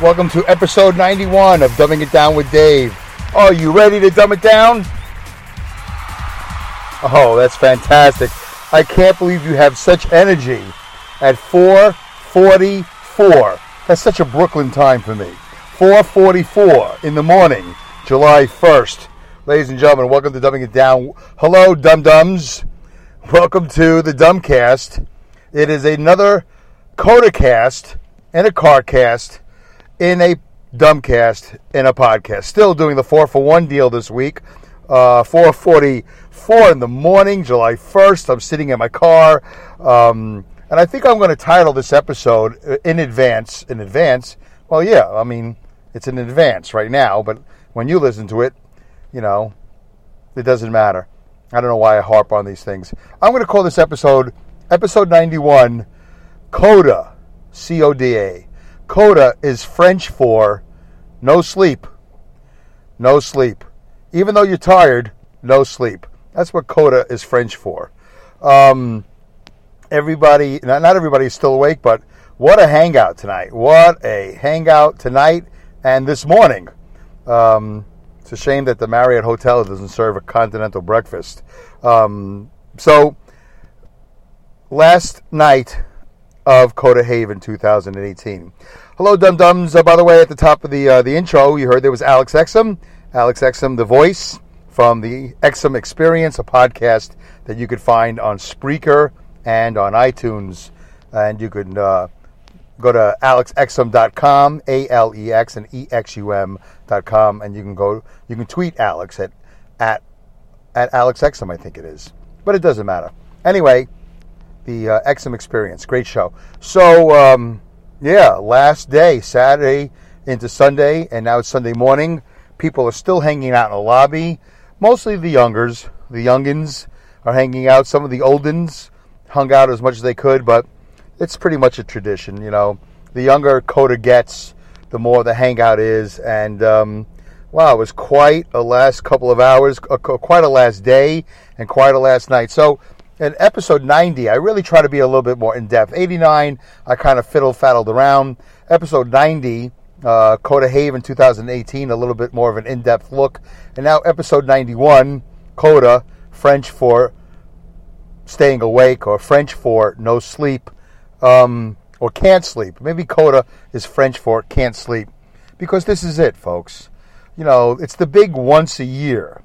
Welcome to episode 91 of Dumbing It Down with Dave. Are you ready to dumb it down? Oh, that's fantastic. I can't believe you have such energy at 4:44. That's such a Brooklyn time for me. 4:44 in the morning, July 1st. Ladies and gentlemen, welcome to Dumbing It Down. Hello, dum dums. Welcome to the Dumbcast. It is another Codacast and a CarCast in a Dumbcast in a podcast. Still doing the four for one deal this week. Uh, 4:44 in the morning, July 1st. I'm sitting in my car, um, and I think I'm going to title this episode uh, in advance. In advance, well, yeah. I mean, it's in advance right now, but when you listen to it, you know, it doesn't matter. I don't know why I harp on these things. I'm going to call this episode episode 91, Coda, C O D A. Coda is French for no sleep. No sleep. Even though you're tired, no sleep. That's what Coda is French for. Um, everybody, not, not everybody is still awake, but what a hangout tonight. What a hangout tonight and this morning. Um, it's a shame that the Marriott Hotel doesn't serve a continental breakfast. Um, so, last night of Coda Haven 2018. Hello, Dum Dums. Uh, by the way, at the top of the uh, the intro, you heard there was Alex Exum. Alex Exum, the voice from the Exum Experience, a podcast that you could find on Spreaker and on iTunes. And you could uh, go to alexexum.com, A L E X and E X U M.com, and you can go, you can tweet Alex at, at, at Alex Exum, I think it is. But it doesn't matter. Anyway, the uh, Exum Experience, great show. So, um, yeah, last day, Saturday into Sunday, and now it's Sunday morning. People are still hanging out in the lobby. Mostly the youngers, the youngins are hanging out. Some of the oldens hung out as much as they could, but it's pretty much a tradition. You know, the younger Coda gets, the more the hangout is. And um, wow, it was quite a last couple of hours, uh, quite a last day, and quite a last night. So in episode 90, I really try to be a little bit more in depth. 89, I kind of fiddle faddled around. Episode 90, uh, Coda Haven 2018, a little bit more of an in depth look. And now episode 91, Coda, French for staying awake or French for no sleep um, or can't sleep. Maybe Coda is French for can't sleep because this is it, folks. You know, it's the big once a year,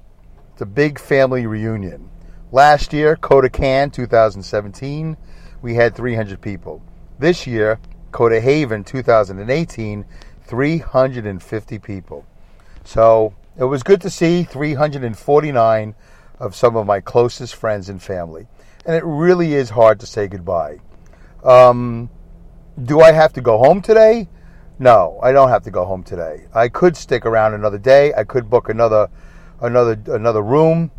the big family reunion. Last year, Coda Can 2017, we had 300 people. This year, Coda Haven 2018, 350 people. So it was good to see 349 of some of my closest friends and family. And it really is hard to say goodbye. Um, do I have to go home today? No, I don't have to go home today. I could stick around another day. I could book another another another room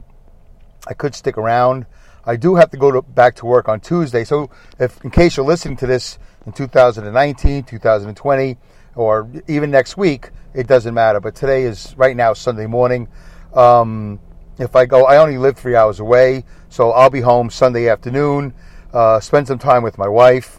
I could stick around. I do have to go to, back to work on Tuesday. So, if in case you're listening to this in 2019, 2020, or even next week, it doesn't matter. But today is right now Sunday morning. Um, if I go, I only live three hours away, so I'll be home Sunday afternoon. Uh, spend some time with my wife,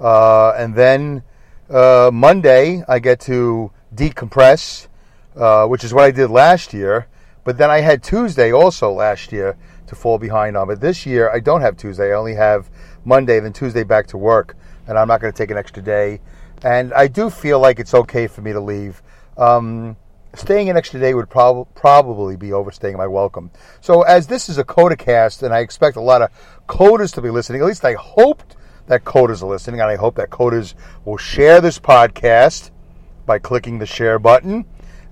uh, and then uh, Monday I get to decompress, uh, which is what I did last year. But then I had Tuesday also last year to fall behind on. But this year I don't have Tuesday. I only have Monday, then Tuesday back to work, and I'm not going to take an extra day. And I do feel like it's okay for me to leave. Um, staying an extra day would prob- probably be overstaying my welcome. So, as this is a CodaCast, and I expect a lot of CODAs to be listening, at least I hoped that CODAs are listening, and I hope that CODAs will share this podcast by clicking the share button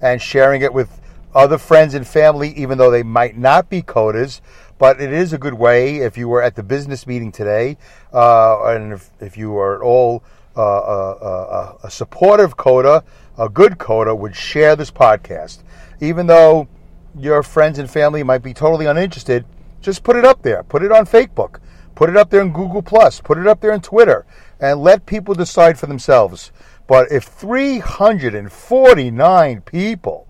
and sharing it with other friends and family, even though they might not be CODAs. But it is a good way if you were at the business meeting today, uh, and if, if you are at all uh, uh, uh a supportive coda, a good CODA would share this podcast. Even though your friends and family might be totally uninterested, just put it up there. Put it on Facebook. Put it up there in Google Plus. Put it up there in Twitter, and let people decide for themselves. But if 349 people,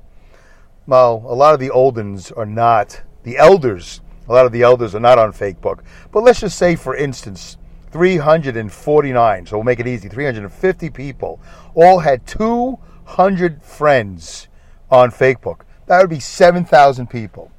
well, a lot of the oldens are not the elders. A lot of the elders are not on Facebook. But let's just say, for instance, 349. So we'll make it easy. 350 people all had 200 friends on Facebook. That would be 7,000 people.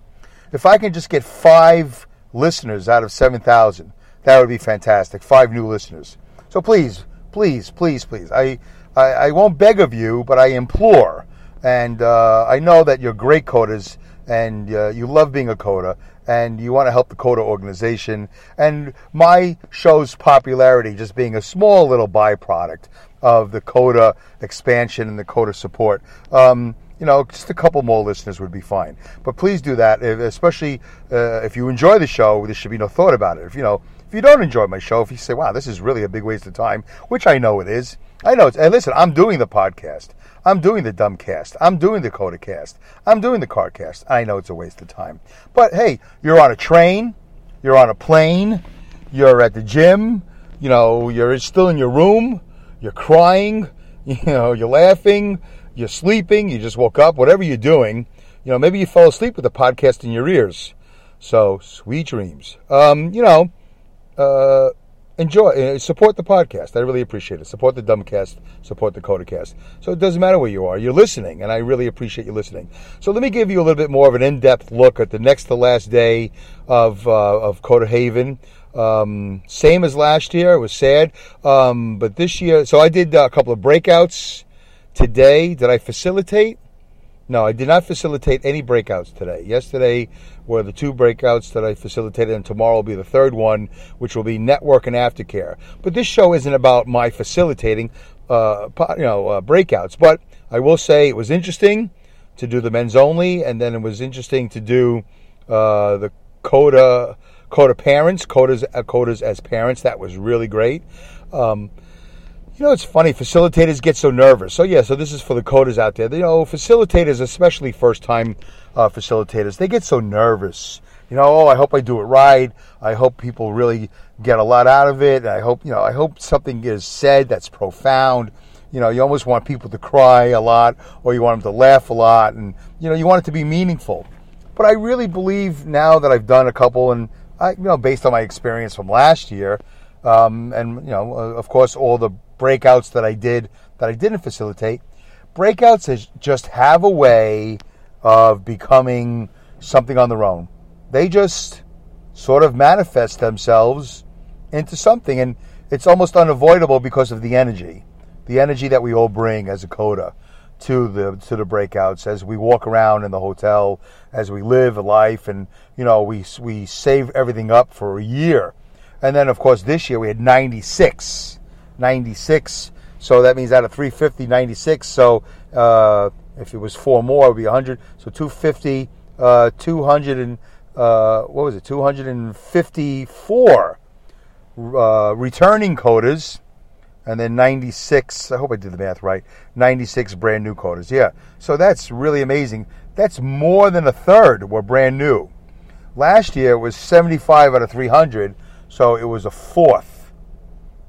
If I can just get five listeners out of 7,000, that would be fantastic. Five new listeners. So please, please, please, please. I, I, I won't beg of you, but I implore. And uh, I know that you're great CODAs and uh, you love being a CODA and you want to help the CODA organization. And my show's popularity just being a small little byproduct of the coda expansion and the coda support. Um, you know, just a couple more listeners would be fine. But please do that, especially uh, if you enjoy the show. There should be no thought about it. If you know, if you don't enjoy my show, if you say, "Wow, this is really a big waste of time," which I know it is, I know. It's, and listen, I'm doing the podcast. I'm doing the Dumbcast. I'm doing the Codacast. I'm doing the Carcast. I know it's a waste of time. But hey, you're on a train, you're on a plane, you're at the gym, you know, you're still in your room, you're crying, you know, you're laughing, you're sleeping, you just woke up, whatever you're doing, you know, maybe you fell asleep with the podcast in your ears. So, sweet dreams. Um, you know, uh, enjoy, uh, support the podcast. I really appreciate it. Support the Dumbcast, support the Codacast. So it doesn't matter where you are, you're listening, and I really appreciate you listening. So let me give you a little bit more of an in-depth look at the next to last day of uh, of Coda Haven. Um, same as last year. It was sad, um, but this year. So I did a couple of breakouts today. Did I facilitate? No, I did not facilitate any breakouts today. Yesterday were the two breakouts that I facilitated, and tomorrow will be the third one, which will be network and aftercare. But this show isn't about my facilitating, uh, you know, uh, breakouts. But I will say it was interesting to do the men's only, and then it was interesting to do uh, the Coda Coda parents, Codas, uh, Codas as parents. That was really great. Um, you know, it's funny. Facilitators get so nervous. So yeah, so this is for the CODAs out there. You know, facilitators, especially first-time uh, facilitators, they get so nervous. You know, oh, I hope I do it right. I hope people really get a lot out of it. I hope you know. I hope something is said that's profound. You know, you almost want people to cry a lot, or you want them to laugh a lot, and you know, you want it to be meaningful. But I really believe now that I've done a couple, and I, you know, based on my experience from last year, um, and you know, of course, all the breakouts that I did that I didn't facilitate. Breakouts just have a way of becoming something on their own. They just sort of manifest themselves into something, and it's almost unavoidable because of the energy, the energy that we all bring as a coda to the to the breakouts as we walk around in the hotel, as we live a life, and you know we we save everything up for a year, and then of course this year we had 96 96. So that means out of 350, 96. So uh, if it was four more, it would be 100. So 250, uh, 200 and uh, what was it? 254 uh, returning CODAs, and then 96. I hope I did the math right. 96 brand new CODAs. Yeah. So that's really amazing. That's more than a third were brand new. Last year it was 75 out of 300, so it was a fourth.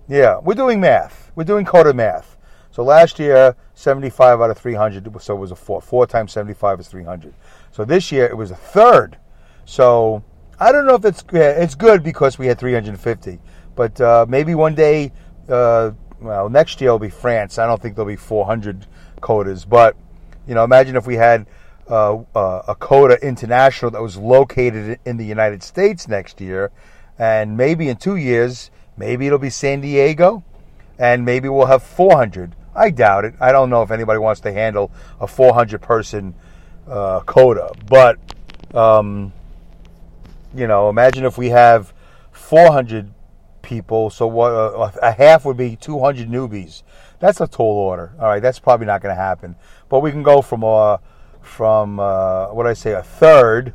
Yeah, we're doing math. We're doing coda math. So last year, 75 out of 300, so it was a four. Four times 75 is 300. So this year, it was a third. So I don't know if it's it's good because we had 350, but uh, maybe one day, uh, well, next year will be France. I don't think there'll be 400 codas, but you know, imagine if we had uh, uh a coda international that was located in the United States next year, and maybe in two years Maybe it'll be San Diego, and maybe we'll have 400. I doubt it. I don't know if anybody wants to handle a 400 person uh, coda, but um, you know, imagine if we have 400 people. So what? Uh, a half would be 200 newbies. That's a tall order. All right, that's probably not going to happen. But we can go from uh, from uh, what I say a third.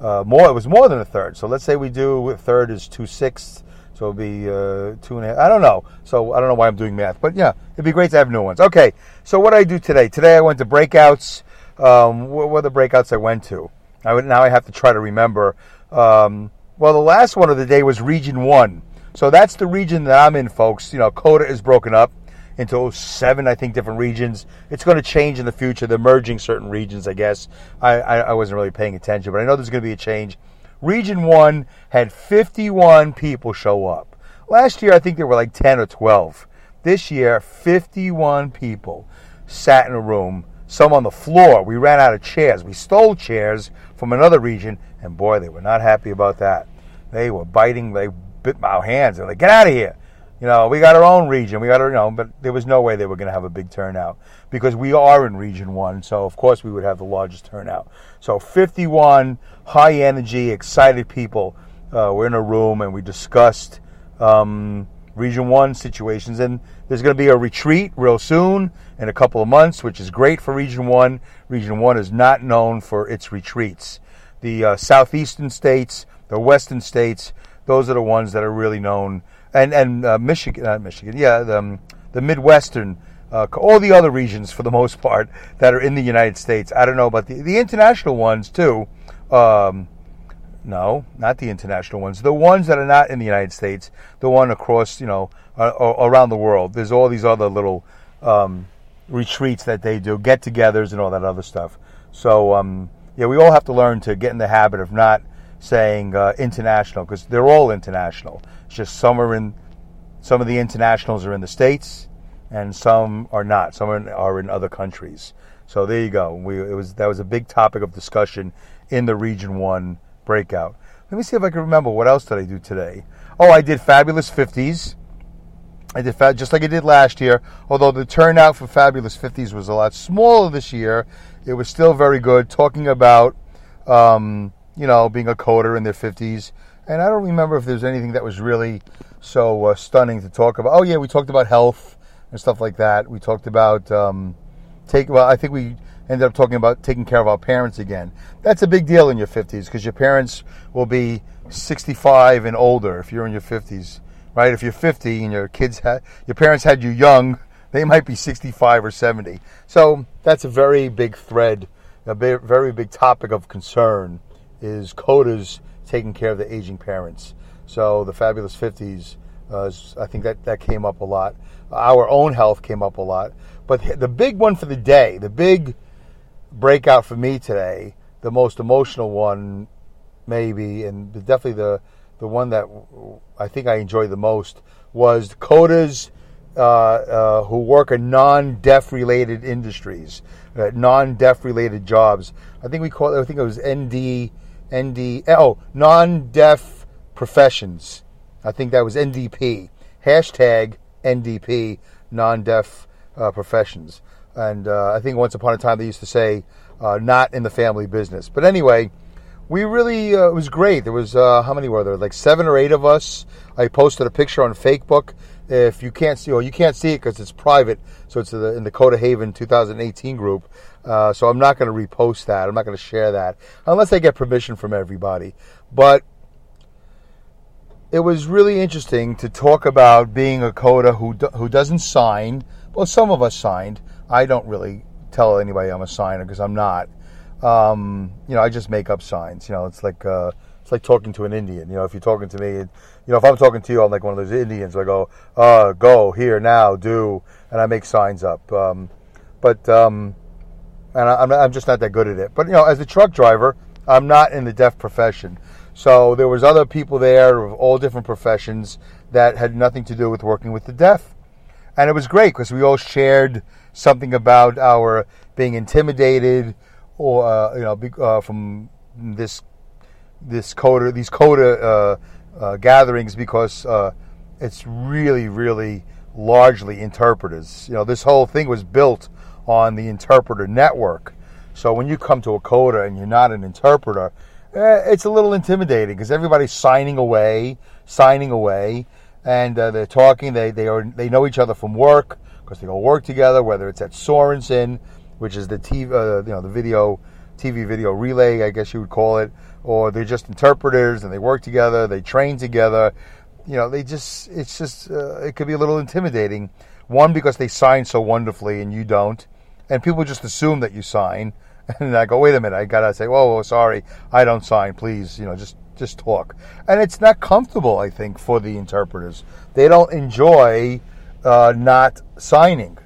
Uh, more. It was more than a third. So let's say we do a third is two sixths So it'll be uh, two and a half. I don't know. So I don't know why I'm doing math, but yeah, it'd be great to have new ones. Okay, so what did I do today? Today I went to breakouts. Um, what were the breakouts I went to? I would, now I have to try to remember. Um, well, the last one of the day was Region One. So that's the region that I'm in, folks. You know, CODA is broken up into seven, I think, different regions. It's going to change in the future. They're merging certain regions, I guess. I, I, I wasn't really paying attention, but I know there's going to be a change. Region 1 had 51 people show up. Last year, I think there were like 10 or 12. This year, 51 people sat in a room, some on the floor. We ran out of chairs. We stole chairs from another region, and boy, they were not happy about that. They were biting, they bit my hands. They're like, get out of here. You know, we got our own region. We got our, you know, but there was no way they were going to have a big turnout because we are in Region 1. So, of course, we would have the largest turnout. So, 51 high energy, excited people uh, were in a room and we discussed um, Region 1 situations. And there's going to be a retreat real soon in a couple of months, which is great for Region 1. Region 1 is not known for its retreats. The uh, southeastern states, the western states, those are the ones that are really known. And and uh, Michigan, not Michigan, yeah, the, um, the Midwestern, uh, all the other regions for the most part that are in the United States. I don't know about the the international ones too. Um, no, not the international ones. The ones that are not in the United States, the one across, you know, uh, around the world. There's all these other little um, retreats that they do, get-togethers, and all that other stuff. So, um, yeah, we all have to learn to get in the habit of not saying uh, international because they're all international. Just some are in, some of the internationals are in the states, and some are not. Some are in, are in other countries. So there you go. We it was that was a big topic of discussion in the Region One breakout. Let me see if I can remember what else did I do today. Oh, I did Fabulous Fifties. I did fa- just like I did last year. Although the turnout for Fabulous Fifties was a lot smaller this year, it was still very good. Talking about um, you know, being a CODA in their 50s. And I don't remember if there's anything that was really so uh, stunning to talk about. Oh, yeah, we talked about health and stuff like that. We talked about um, take. Well, I think we ended up talking about taking care of our parents again. That's a big deal in your 50s because your parents will be 65 and older if you're in your 50s, right? If you're 50 and your kids had your parents had you young, they might be 65 or 70. So that's a very big thread, a very big topic of concern is CODA's taking care of the aging parents. So the Fabulous 50s, uh, I think that, that came up a lot. Our own health came up a lot. But the big one for the day, the big breakout for me today, the most emotional one, maybe, and definitely the, the one that I think I enjoyed the most, was CODA's uh, uh, who work in non-deaf related industries, uh, non-deaf related jobs. I think we call it, I think it was ND ND oh non-deaf professions. I think that was NDP. Hashtag NDP non-deaf uh, professions. And uh, I think once upon a time they used to say uh, not in the family business. But anyway, we really uh, it was great. There was uh, how many were there? Like seven or eight of us. I posted a picture on Facebook. If you can't see, or you can't see it because it's private, so it's in the, the Haven 2018 group. Uh, so I'm not going to repost that. I'm not going to share that unless I get permission from everybody. But it was really interesting to talk about being a CODA who do, who doesn't sign. Well, some of us signed. I don't really tell anybody I'm a signer because I'm not. Um, you know, I just make up signs. You know, it's like uh, it's like talking to an Indian. You know, if you're talking to me, you know, if I'm talking to you, I'm like one of those Indians. I go, uh, go here now, do, and I make signs up. Um, but um, and I, am I'm just not that good at it. But you know, as a truck driver, I'm not in the deaf profession. So there was other people there of all different professions that had nothing to do with working with the deaf, and it was great because we all shared something about our being intimidated or uh, you know uh, from this this CODA these coda uh, uh gatherings because uh, it's really really largely interpreters. You know, this whole thing was built on the interpreter network. So when you come to a CODA and you're not an interpreter, eh, it's a little intimidating because everybody's signing away, signing away, and uh, they're talking. They they are they know each other from work because they all work together. Whether it's at Sorenson, which is the TV, uh, you know, the video TV video relay, I guess you would call it, or they're just interpreters and they work together, they train together. you know, they just it's just uh, it could be a little intimidating. One because they sign so wonderfully and you don't, and people just assume that you sign. And I go, wait a minute, I gotta say, whoa, whoa, sorry, I don't sign. Please, you know, just just talk. And it's not comfortable, I think, for the interpreters. They don't enjoy uh, not signing.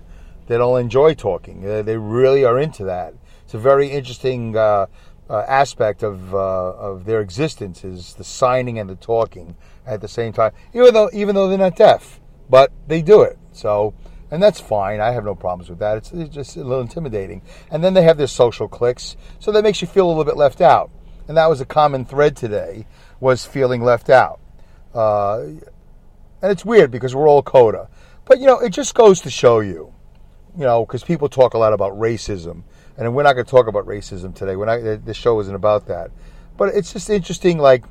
They don't enjoy talking. Uh, they really are into that. It's a very interesting uh, uh aspect of uh, of their existence is the signing and the talking at the same time. Even though even though they're not deaf, but they do it. So and that's fine. I have no problems with that. It's, it's, just a little intimidating. And then they have their social cliques, so that makes you feel a little bit left out. And that was a common thread today was feeling left out. Uh, and it's weird because we're all coda, but you know it just goes to show you, you know, because people talk a lot about racism, and we're not going to talk about racism today. We're not. The show isn't about that, but it's just interesting. Like,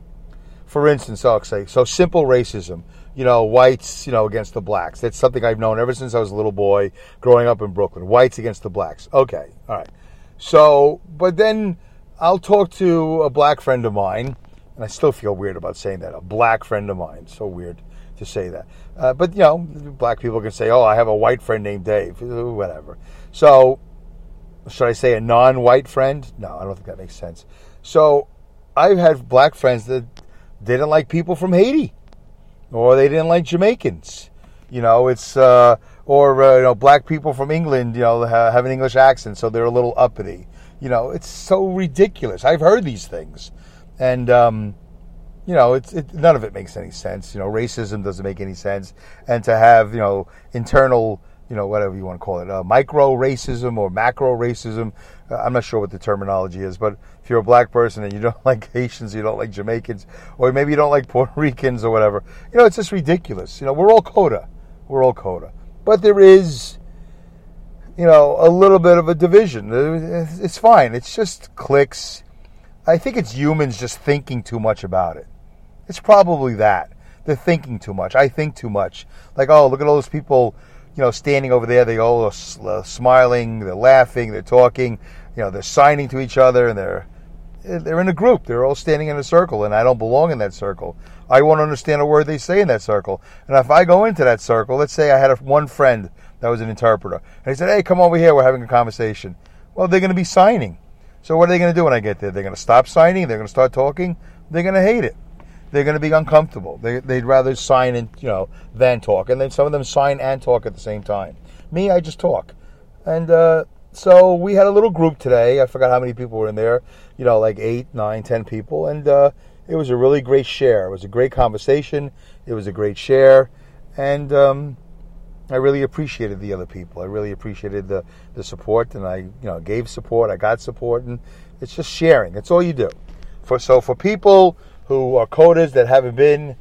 for instance, I'll say so simple racism you know, whites, you know, against the blacks. That's something I've known ever since I was a little boy growing up in Brooklyn. Whites against the blacks. Okay, all right. So, but then I'll talk to a black friend of mine, and I still feel weird about saying that. A black friend of mine. So weird to say that. Uh, but, you know, black people can say, oh, I have a white friend named Dave, whatever. So, should I say a non white friend? No, I don't think that makes sense. So, I've had black friends that didn't like people from Haiti or they didn't like Jamaicans. You know, it's uh, or uh, you know black people from England. You know, have an English accent, so they're a little uppity. You know, it's so ridiculous. I've heard these things, and um, you know, it's it, none of it makes any sense. You know, racism doesn't make any sense, and to have you know internal you know, whatever you want to call it, uh, micro racism or macro racism. Uh, I'm not sure what the terminology is, but if you're a black person and you don't like Haitians, you don't like Jamaicans, or maybe you don't like Puerto Ricans or whatever, you know, it's just ridiculous. You know, we're all coda. We're all coda. But there is, you know, a little bit of a division. It's fine. It's just clicks. I think it's humans just thinking too much about it. It's probably that. They're thinking too much. I think too much. Like, oh, look at all those people you know, standing over there. They all are uh, smiling, they're laughing, they're talking. You know, they're signing to each other, and they're they're in a group. They're all standing in a circle, and I don't belong in that circle. I won't understand a word they say in that circle. And if I go into that circle, let's say I had a, one friend that was an interpreter, and he said, "Hey, come over here. We're having a conversation." Well, they're going to be signing. So what are they going to do when I get there? They're going to stop signing. They're going to start talking. They're going to hate it they're going to be uncomfortable. They, would rather sign and you know than talk, and then some of them sign and talk at the same time. Me, I just talk, and uh, so we had a little group today. I forgot how many people were in there. You know, like eight, nine, ten people, and uh, it was a really great share. It was a great conversation. It was a great share, and um, I really appreciated the other people. I really appreciated the the support, and I you know gave support. I got support, and it's just sharing. It's all you do. For so for people who are codas that haven't been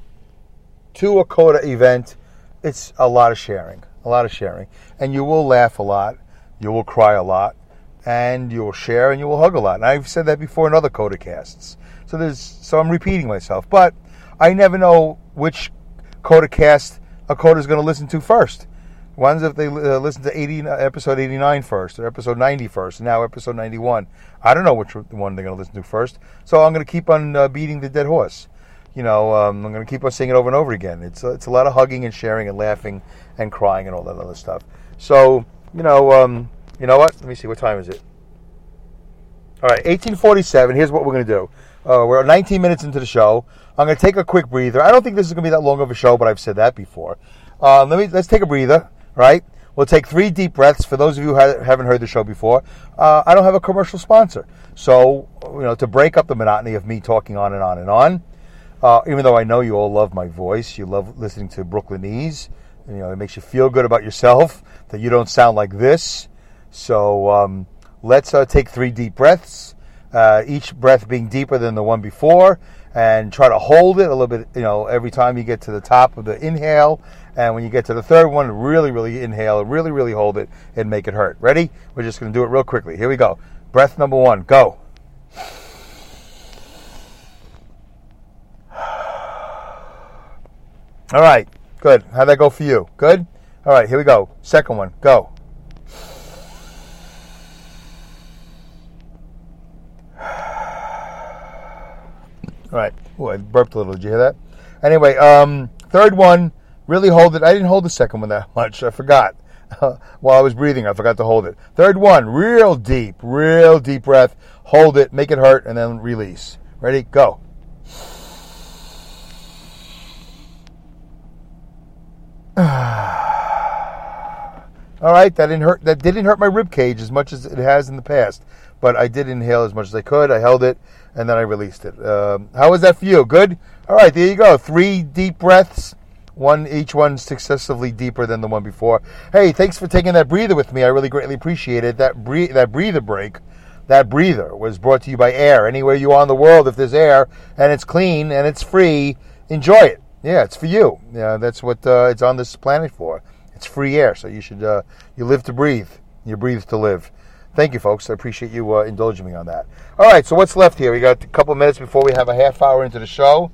to a coda event, it's a lot of sharing, a lot of sharing. And you will laugh a lot, you will cry a lot, and you will share and you will hug a lot. And I've said that before in other coda casts. So there's so I'm repeating myself, but I never know which coda cast a coda is going to listen to first. One's if they uh, listen to 80, episode 89 first, or episode 90 first, now episode 91. I don't know which one they're going to listen to first, so I'm going to keep on uh, beating the dead horse. You know, um, I'm going to keep on saying it over and over again. It's uh, it's a lot of hugging and sharing and laughing and crying and all that other stuff. So, you know, um, you know what? Let me see. What time is it? All right, 1847. Here's what we're going to do. Uh, we're 19 minutes into the show. I'm going to take a quick breather. I don't think this is going to be that long of a show, but I've said that before. Uh, let me let's take a breather right? We'll take three deep breaths. For those of you who haven't heard the show before, uh, I don't have a commercial sponsor. So, you know, to break up the monotony of me talking on and on and on, uh, even though I know you all love my voice, you love listening to Brooklynese, you know, it makes you feel good about yourself that you don't sound like this. So, um, let's uh, take three deep breaths, uh, each breath being deeper than the one before, and try to hold it a little bit, you know, every time you get to the top of the inhale and when you get to the third one, really, really inhale, really, really hold it and make it hurt. Ready? We're just going to do it real quickly. Here we go. Breath number one, go. All right, good. How'd that go for you? Good? All right, here we go. Second one, go. All right. Oh, I burped a little. Did you hear that? Anyway, um, Third one, really hold it. I didn't hold the second one that much. I forgot. While I was breathing, I forgot to hold it. Third one, real deep, real deep breath. Hold it, make it hurt, and then release. Ready? Go. All right, that didn't hurt. That didn't hurt my rib cage as much as it has in the past. But I did inhale as much as I could. I held it, and then I released it. Um, how was that for you? Good. All right, there you go. Three deep breaths. One each one successively deeper than the one before. Hey, thanks for taking that breather with me. I really greatly appreciate it. That breathe, that breather break, that breather was brought to you by Air. Anywhere you are in the world, if there's air and it's clean and it's free, enjoy it. Yeah, it's for you. Yeah, that's what uh, it's on this planet for. It's free air, so you should uh, you live to breathe. You breathe to live. Thank you, folks. I appreciate you uh, indulging me on that. All right, so what's left here? We got a couple minutes before we have a half hour into the show.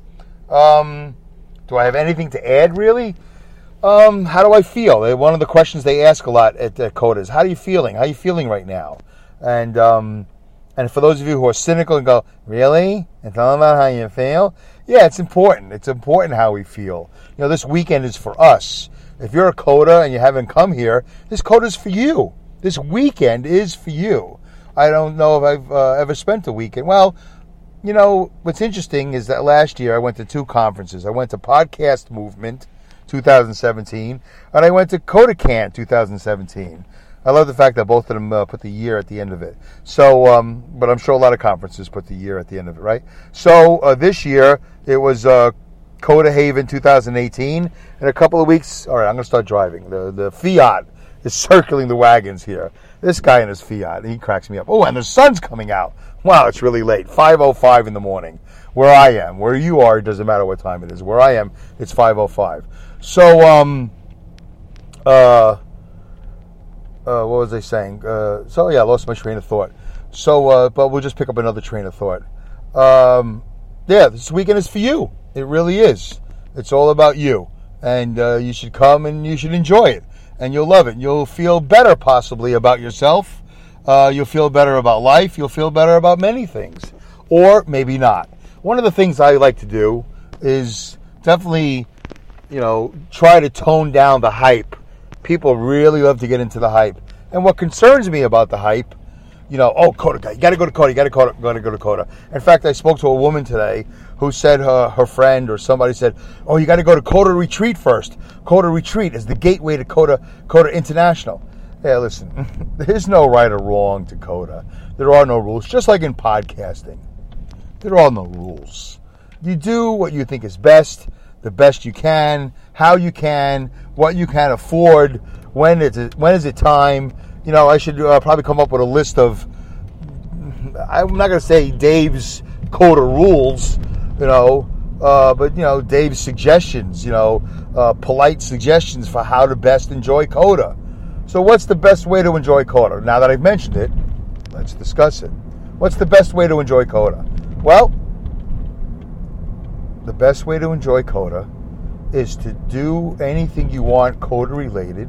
Um, do I have anything to add, really? Um, how do I feel? One of the questions they ask a lot at uh, CODA is, "How are you feeling? How are you feeling right now?" And um, and for those of you who are cynical and go, "Really? It's all about how you feel." Yeah, it's important. It's important how we feel. You know, this weekend is for us. If you're a CODA and you haven't come here, this CODA is for you. This weekend is for you. I don't know if I've uh, ever spent a weekend. Well, you know, what's interesting is that last year I went to two conferences. I went to Podcast Movement 2017, and I went to CODACAN 2017. I love the fact that both of them uh, put the year at the end of it. So, um, but I'm sure a lot of conferences put the year at the end of it, right? So uh, this year it was uh, CODA Haven 2018. In a couple of weeks, all right, I'm going to start driving. The the Fiat is circling the wagons here. This guy in his Fiat, he cracks me up. Oh, and the sun's coming out. Wow, it's really late. 5:05 in the morning. Where I am, where you are, it doesn't matter what time it is. Where I am, it's 5:05. So, um, uh, uh, what was I saying? Uh, so yeah, I lost my train of thought. So, uh, but we'll just pick up another train of thought. Um, yeah, this weekend is for you. It really is. It's all about you, and uh, you should come and you should enjoy it, and you'll love it. You'll feel better possibly about yourself uh, you'll feel better about life. You'll feel better about many things, or maybe not. One of the things I like to do is definitely, you know, try to tone down the hype. People really love to get into the hype, and what concerns me about the hype, you know, oh, CODA guy, you got to go to CODA, you got to go to CODA. In fact, I spoke to a woman today who said her, her friend or somebody said, oh, you got to go to Coda Retreat first. Coda Retreat is the gateway to Coda Coda International. Yeah, listen, there's no right or wrong to Coda. There are no rules, just like in podcasting. There are no rules. You do what you think is best, the best you can, how you can, what you can afford, when is it, when is it time. You know, I should uh, probably come up with a list of, I'm not going to say Dave's Coda rules, you know, uh, but, you know, Dave's suggestions, you know, uh, polite suggestions for how to best enjoy Coda. So, what's the best way to enjoy Coda? Now that I've mentioned it, let's discuss it. What's the best way to enjoy Coda? Well, the best way to enjoy Coda is to do anything you want Coda related,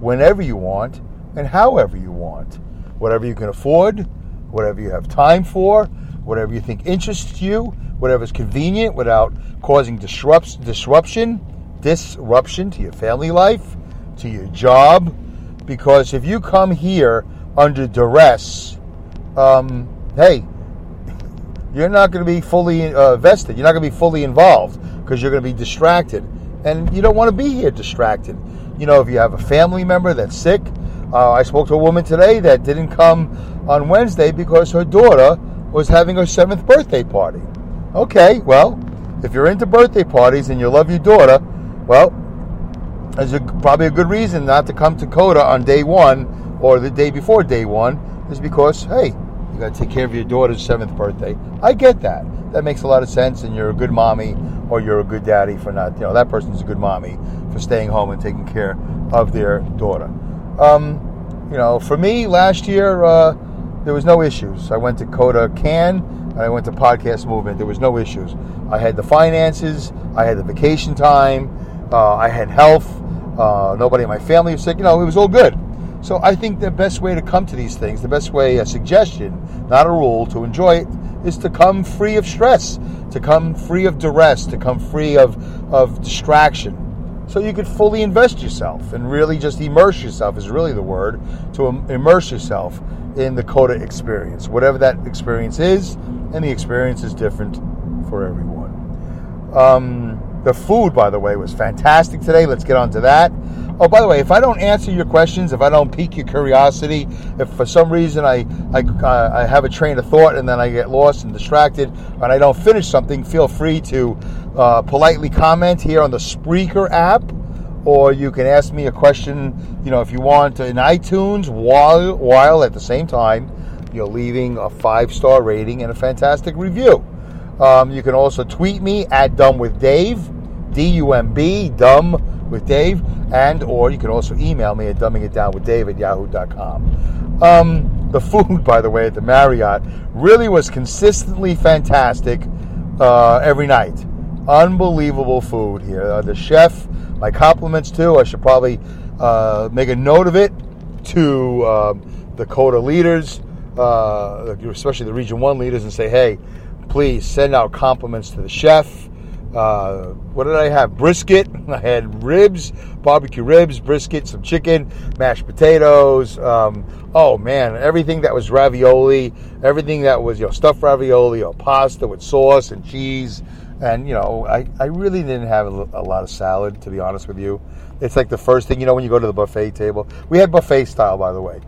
whenever you want, and however you want. Whatever you can afford, whatever you have time for, whatever you think interests you, whatever is convenient without causing disruption, disruption to your family life, to your job, because if you come here under duress, um, hey, you're not going to be fully uh, vested. You're not going to be fully involved because you're going to be distracted, and you don't want to be here distracted. You know, if you have a family member that's sick, uh, I spoke to a woman today that didn't come on Wednesday because her daughter was having her seventh birthday party. Okay, well, if you're into birthday parties and you love your daughter, well, there's a, probably a good reason not to come to CODA on day one or the day before day one is because, hey, you got to take care of your daughter's seventh birthday. I get that. That makes a lot of sense, and you're a good mommy or you're a good daddy for not, you know, that person's a good mommy for staying home and taking care of their daughter. Um, you know, for me, last year, uh, there was no issues. I went to Coda Can, and I went to Podcast Movement. There was no issues. I had the finances, I had the vacation time, uh, I had health, uh, nobody in my family was sick. You know, it was all good. So I think the best way to come to these things, the best way, a suggestion, not a rule, to enjoy it is to come free of stress, to come free of duress, to come free of, of distraction. So you could fully invest yourself and really just immerse yourself is really the word to immerse yourself in the CODA experience, whatever that experience is, and the experience is different for everyone. Um, the food, by the way, was fantastic today. Let's get on to that. Oh, by the way, if I don't answer your questions, if I don't pique your curiosity, if for some reason I I, uh, I have a train of thought and then I get lost and distracted and I don't finish something, feel free to uh, politely comment here on the Spreaker app, or you can ask me a question. You know, if you want in iTunes, while while at the same time you're leaving a five star rating and a fantastic review. Um, you can also tweet me at Dumb with Dave, D U M B, Dumb with Dave, and or you can also email me at dumbingitdownwithdave at yahoo.com. Um, the food, by the way, at the Marriott really was consistently fantastic uh, every night. Unbelievable food here. Uh, the chef, my compliments too. I should probably uh, make a note of it to um, the CODA leaders, uh, especially the Region 1 leaders, and say, hey, please send out compliments to the chef uh, what did I have? Brisket. I had ribs, barbecue ribs, brisket, some chicken, mashed potatoes. Um, oh man, everything that was ravioli, everything that was you know stuffed ravioli or pasta with sauce and cheese. And you know, I, I really didn't have a, lot of salad to be honest with you. It's like the first thing you know when you go to the buffet table. We had buffet style, by the way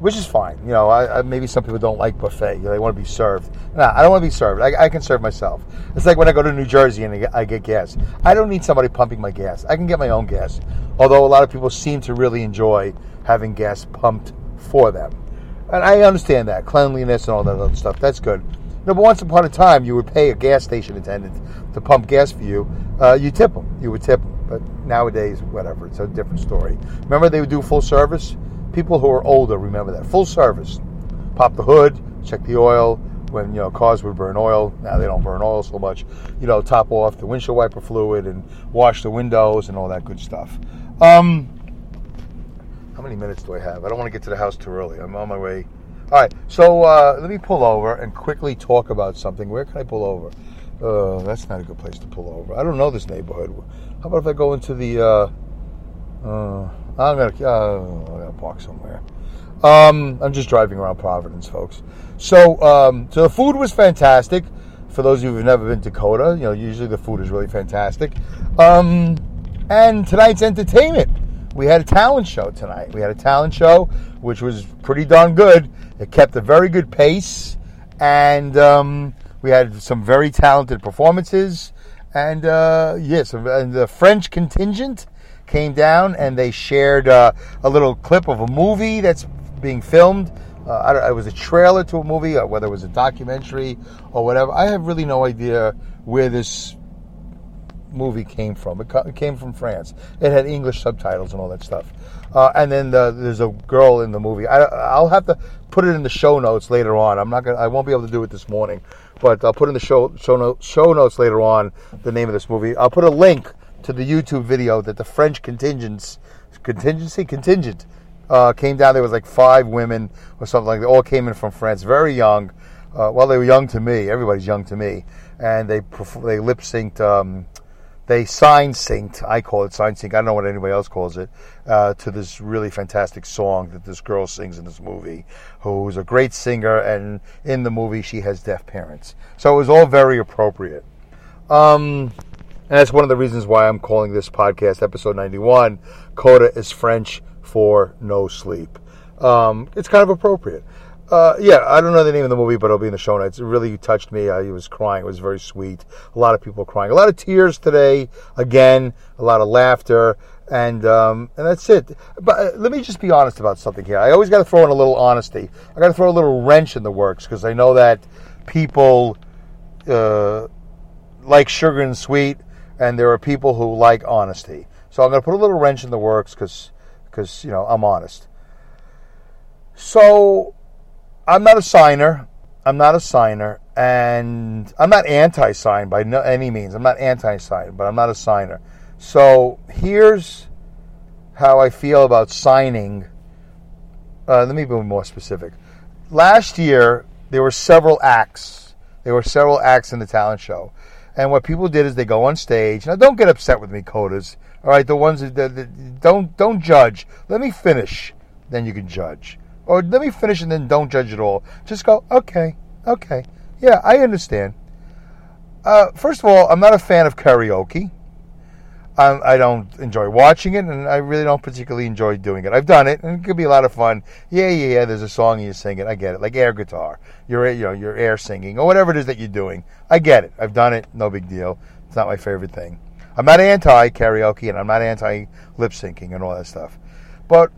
which is fine. You know, I, I, maybe some people don't like buffet. You know, they want to be served. No, I don't want to be served. I, I, can serve myself. It's like when I go to New Jersey and I get, gas. I don't need somebody pumping my gas. I can get my own gas. Although a lot of people seem to really enjoy having gas pumped for them. And I understand that. Cleanliness and all that other stuff. That's good. No, once upon a time, you would pay a gas station attendant to pump gas for you. Uh, you tip them. You would tip them. But nowadays, whatever. It's a different story. Remember they would do full service? people who are older remember that full service. Pop the hood, check the oil. When you know cars would burn oil, now they don't burn oil so much. You know, top off the windshield wiper fluid and wash the windows and all that good stuff. Um, how many minutes do I have? I don't want to get to the house too early. I'm on my way. All right, so uh, let me pull over and quickly talk about something. Where can I pull over? Uh, that's not a good place to pull over. I don't know this neighborhood. How about if I go into the? Uh, uh I'm gonna, uh, I'm gonna park somewhere. Um, I'm just driving around Providence, folks. So, um, so the food was fantastic. For those of you who've never been to CODA, you know, usually the food is really fantastic. Um, and tonight's entertainment. We had a talent show tonight. We had a talent show, which was pretty darn good. It kept a very good pace, and um, we had some very talented performances. And uh, yes, and the French contingent came down and they shared uh, a little clip of a movie that's being filmed. Uh, I don't it was a trailer to a movie, or whether it was a documentary or whatever. I have really no idea where this movie came from. It, co- it came from France. It had English subtitles and all that stuff. Uh, and then the, there's a girl in the movie. I, will have to put it in the show notes later on. I'm not gonna. I won't be able to do it this morning, but I'll put in the show show, show notes later on the name of this movie. I'll put a link to the YouTube video that the French contingents, contingency contingent, uh, came down. There was like five women or something like that. All came in from France, very young. Uh, well, they were young to me. Everybody's young to me, and they they lip synced. Um, they sign synced. I call it sign sync. I don't know what anybody else calls it. Uh, to this really fantastic song that this girl sings in this movie, who's a great singer, and in the movie she has deaf parents. So it was all very appropriate. Um, and that's one of the reasons why I'm calling this podcast, episode 91, Coda is French for no sleep. Um, it's kind of appropriate. Uh, yeah, I don't know the name of the movie, but it'll be in the show notes. It really touched me. I was crying. It was very sweet. A lot of people crying. A lot of tears today. Again, a lot of laughter, and um, and that's it. But uh, let me just be honest about something here. I always got to throw in a little honesty. I got to throw a little wrench in the works because I know that people uh, like sugar and sweet and there are people who like honesty. So I'm going to put a little wrench in the works because, because you know, I'm honest. So I'm not a signer. I'm not a signer, and I'm not anti-sign by no, any means. I'm not anti-sign, but I'm not a signer. So here's how I feel about signing. Uh, let me be more specific. Last year, there were several acts There were several acts in the talent show. And what people did is they go on stage. Now, don't get upset with me, CODAs. All right, the ones that, that, that don't don't judge. Let me finish, then you can judge. Or let me finish and then don't judge at all. Just go, okay, okay, yeah, I understand. Uh, first of all, I'm not a fan of karaoke. I'm, I do not enjoy watching it, and I really don't particularly enjoy doing it. I've done it, and it could be a lot of fun. Yeah, yeah, yeah. There's a song and you sing it. I get it, like air guitar. You're, you know, you're air singing or whatever it is that you're doing. I get it. I've done it. No big deal. It's not my favorite thing. I'm not anti karaoke, and I'm not anti lip syncing and all that stuff. But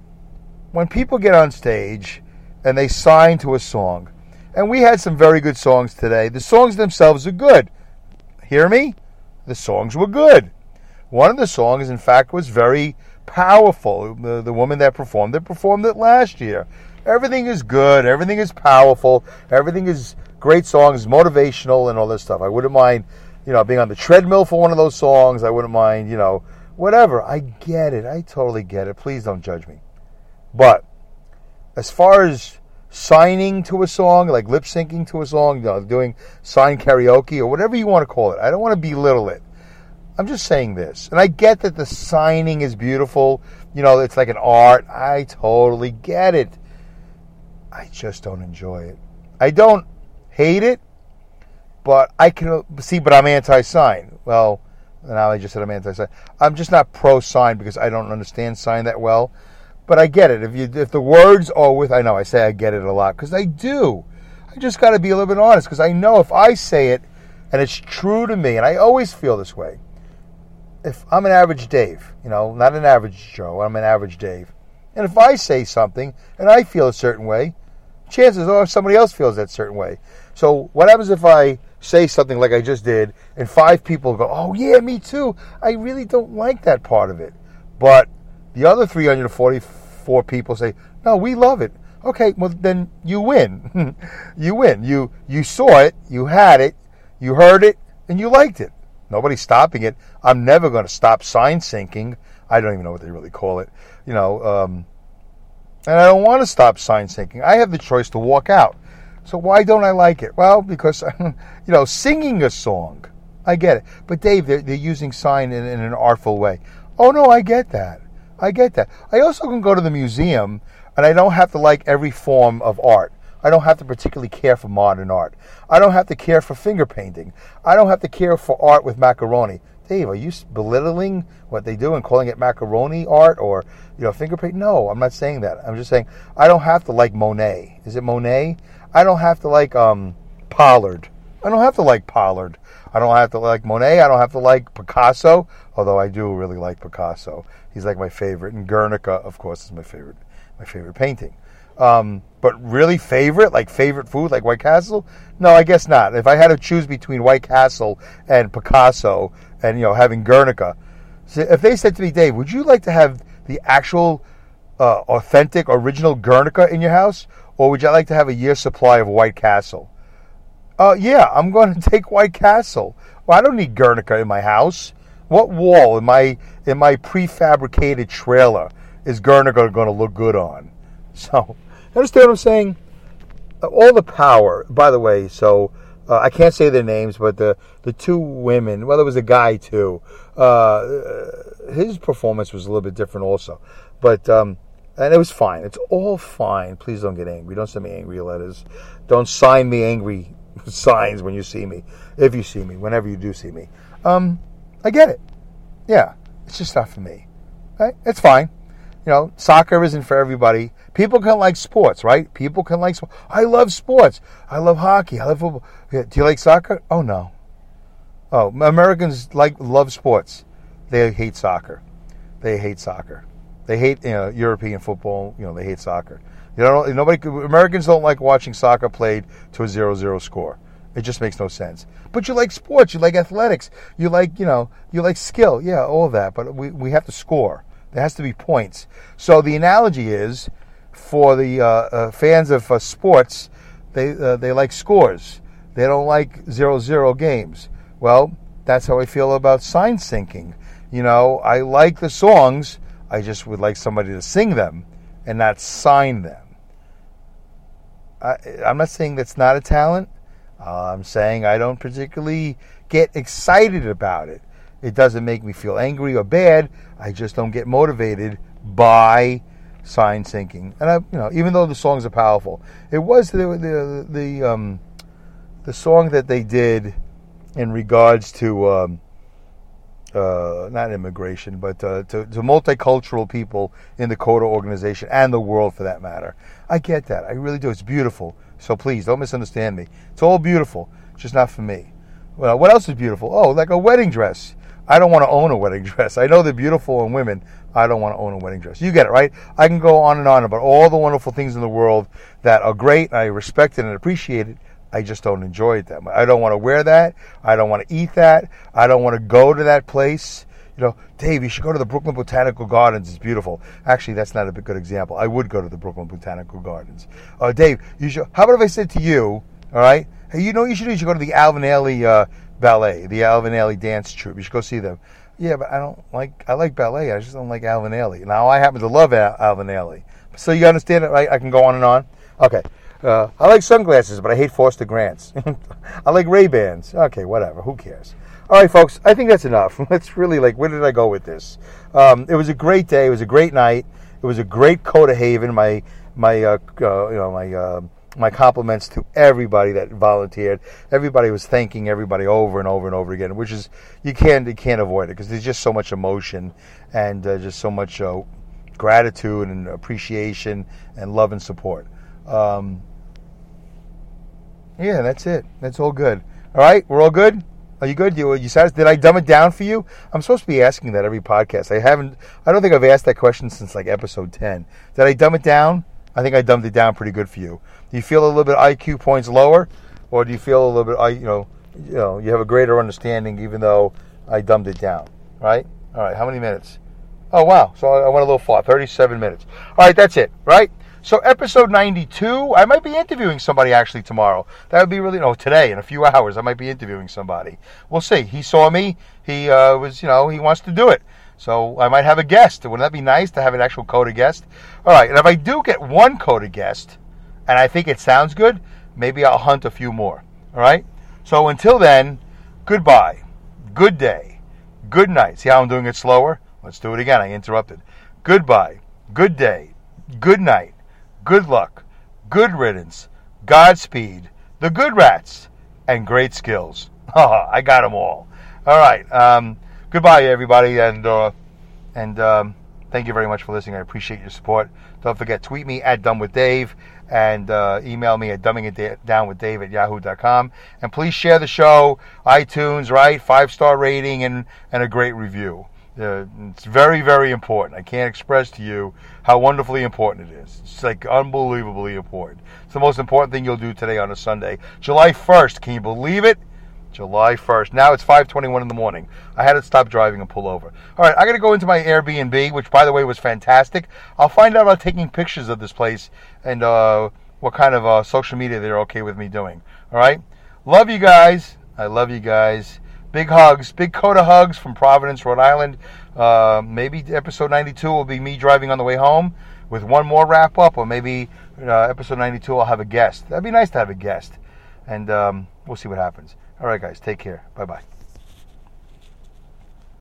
when people get on stage and they sign to a song, and we had some very good songs today. The songs themselves are good. Hear me? The songs were good. One of the songs, in fact, was very powerful. The, the woman that performed it performed it last year. Everything is good. Everything is powerful. Everything is great songs, motivational, and all this stuff. I wouldn't mind, you know, being on the treadmill for one of those songs. I wouldn't mind, you know, whatever. I get it. I totally get it. Please don't judge me. But as far as signing to a song, like lip syncing to a song, you know, doing sign karaoke or whatever you want to call it, I don't want to belittle it. I'm just saying this. And I get that the signing is beautiful. You know, it's like an art. I totally get it. I just don't enjoy it. I don't hate it, but I can see, but I'm anti sign. Well, now I just said I'm anti sign. I'm just not pro sign because I don't understand sign that well. But I get it. If you if the words are with, I know I say I get it a lot because I do. I just got to be a little bit honest because I know if I say it and it's true to me, and I always feel this way if I'm an average Dave, you know, not an average Joe, I'm an average Dave. And if I say something and I feel a certain way, chances are somebody else feels that certain way. So what happens if I say something like I just did and five people go, "Oh yeah, me too. I really don't like that part of it." But the other 344 people say, "No, we love it." Okay, well then you win. you win. You you saw it, you had it, you heard it, and you liked it. Nobody's stopping it. I'm never going to stop sign syncing. I don't even know what they really call it. You know, um, and I don't want to stop sign syncing. I have the choice to walk out. So why don't I like it? Well, because you know, singing a song, I get it. But Dave, they're, they're using sign in, in an artful way. Oh no, I get that. I get that. I also can go to the museum, and I don't have to like every form of art. I don't have to particularly care for modern art. I don't have to care for finger painting. I don't have to care for art with macaroni. Dave, are you belittling what they do and calling it macaroni art or you know finger paint? No, I'm not saying that. I'm just saying I don't have to like Monet. Is it Monet? I don't have to like um, Pollock. I don't have to like Pollock. I don't have to like Monet. I don't have to like Picasso, although I do really like Picasso. He's like my favorite, and Guernica, of course, is my favorite. My favorite painting. Um, but really favorite, like favorite food, like White Castle? No, I guess not. If I had to choose between White Castle and Picasso, and you know having Guernica, if they said to me, Dave, would you like to have the actual, uh, authentic, original Guernica in your house, or would you like to have a year's supply of White Castle? Uh, yeah, I'm going to take White Castle. Well, I don't need Guernica in my house. What wall in my in my prefabricated trailer is Guernica going to look good on? So understand what I'm saying? Uh, all the power, by the way, so uh, I can't say their names, but the, the two women, well, there was a guy too. Uh, his performance was a little bit different also. But, um, and it was fine. It's all fine. Please don't get angry. Don't send me angry letters. Don't sign me angry signs when you see me. If you see me, whenever you do see me. Um, I get it. Yeah, it's just not for me. Right? It's fine. You know, soccer isn't for everybody. People can like sports, right? People can like sports. I love sports. I love hockey. I love football. Do you like soccer? Oh no. Oh, Americans like love sports. They hate soccer. They hate soccer. They hate you know, European football. You know, they hate soccer. You know, nobody. Americans don't like watching soccer played to a zero-zero score. It just makes no sense. But you like sports. You like athletics. You like you know. You like skill. Yeah, all that. But we we have to score. There has to be points. So the analogy is for the uh, uh, fans of uh, sports, they uh, they like scores. They don't like zero zero games. Well, that's how I feel about sign syncing. You know, I like the songs. I just would like somebody to sing them and not sign them. I, I'm not saying that's not a talent. I'm saying I don't particularly get excited about it. It doesn't make me feel angry or bad. I just don't get motivated by sign syncing. And I, you know, even though the songs are powerful, it was the the the um, the song that they did in regards to um, uh, not immigration, but uh, to, to multicultural people in the CODA organization and the world for that matter. I get that. I really do. It's beautiful. So please don't misunderstand me. It's all beautiful, just not for me. Well, what else is beautiful? Oh, like a wedding dress. I don't want to own a wedding dress. I know they're beautiful in women. I don't want to own a wedding dress. You get it, right? I can go on and on about all the wonderful things in the world that are great. I respect it and appreciate it. I just don't enjoy it that. I don't want to wear that. I don't want to eat that. I don't want to go to that place. You know, Dave, you should go to the Brooklyn Botanical Gardens. It's beautiful. Actually, that's not a good example. I would go to the Brooklyn Botanical Gardens. Uh, Dave, you should. How about if I said to you, all right? Hey, you know you should do? You should go to the Alvin Ailey uh, Ballet, the Alvin Ailey Dance Troupe. You should go see them. Yeah, but I don't like. I like ballet. I just don't like Alvin Ailey. Now I happen to love Al- Alvin Ailey. So you understand it, right? I can go on and on. Okay. Uh, I like sunglasses, but I hate Foster Grants. I like Ray Bans. Okay, whatever. Who cares? All right, folks. I think that's enough. Let's really like. Where did I go with this? Um, it was a great day. It was a great night. It was a great CODA Haven. My my uh, uh, you know my uh, my compliments to everybody that volunteered. Everybody was thanking everybody over and over and over again, which is you can't you can't avoid it because there's just so much emotion and uh, just so much uh, gratitude and appreciation and love and support. Um, yeah, that's it. That's all good. All right, we're all good. Are you good? You, you satisfied? Did I dumb it down for you? I'm supposed to be asking that every podcast. I haven't. I don't think I've asked that question since like episode ten. Did I dumb it down? I think I dumbed it down pretty good for you. Do you feel a little bit IQ points lower, or do you feel a little bit, I you know, you know, you have a greater understanding even though I dumbed it down, right? All right, how many minutes? Oh wow, so I went a little far, 37 minutes. All right, that's it, right? So episode 92, I might be interviewing somebody actually tomorrow. That would be really no today in a few hours. I might be interviewing somebody. We'll see. He saw me. He uh, was, you know, he wants to do it. So I might have a guest. Wouldn't that be nice to have an actual CODA guest? All right, and if I do get one CODA guest, and I think it sounds good, maybe I'll hunt a few more. All right. So until then, goodbye, good day, good night. See how I'm doing it slower? Let's do it again. I interrupted. Goodbye, good day, good night, good luck, good riddance, Godspeed, the good rats, and great skills. I got them all. All right. Um, goodbye, everybody, and uh, and um, thank you very much for listening. I appreciate your support. Don't forget, tweet me at Dumb with Dave and uh, email me at dumbingitdownwithdave at yahoo.com. And please share the show, iTunes, right? Five star rating and, and a great review. Uh, it's very, very important. I can't express to you how wonderfully important it is. It's like unbelievably important. It's the most important thing you'll do today on a Sunday. July 1st, can you believe it? July 1st. Now it's 5:21 in the morning. I had to stop driving and pull over. All right, I got to go into my Airbnb, which by the way was fantastic. I'll find out about taking pictures of this place and uh, what kind of uh, social media they're okay with me doing. All right, love you guys. I love you guys. Big hugs, big CODA hugs from Providence, Rhode Island. Uh, maybe episode 92 will be me driving on the way home with one more wrap up, or maybe uh, episode 92 I'll have a guest. That'd be nice to have a guest, and um, we'll see what happens. All right, guys, take care. Bye bye.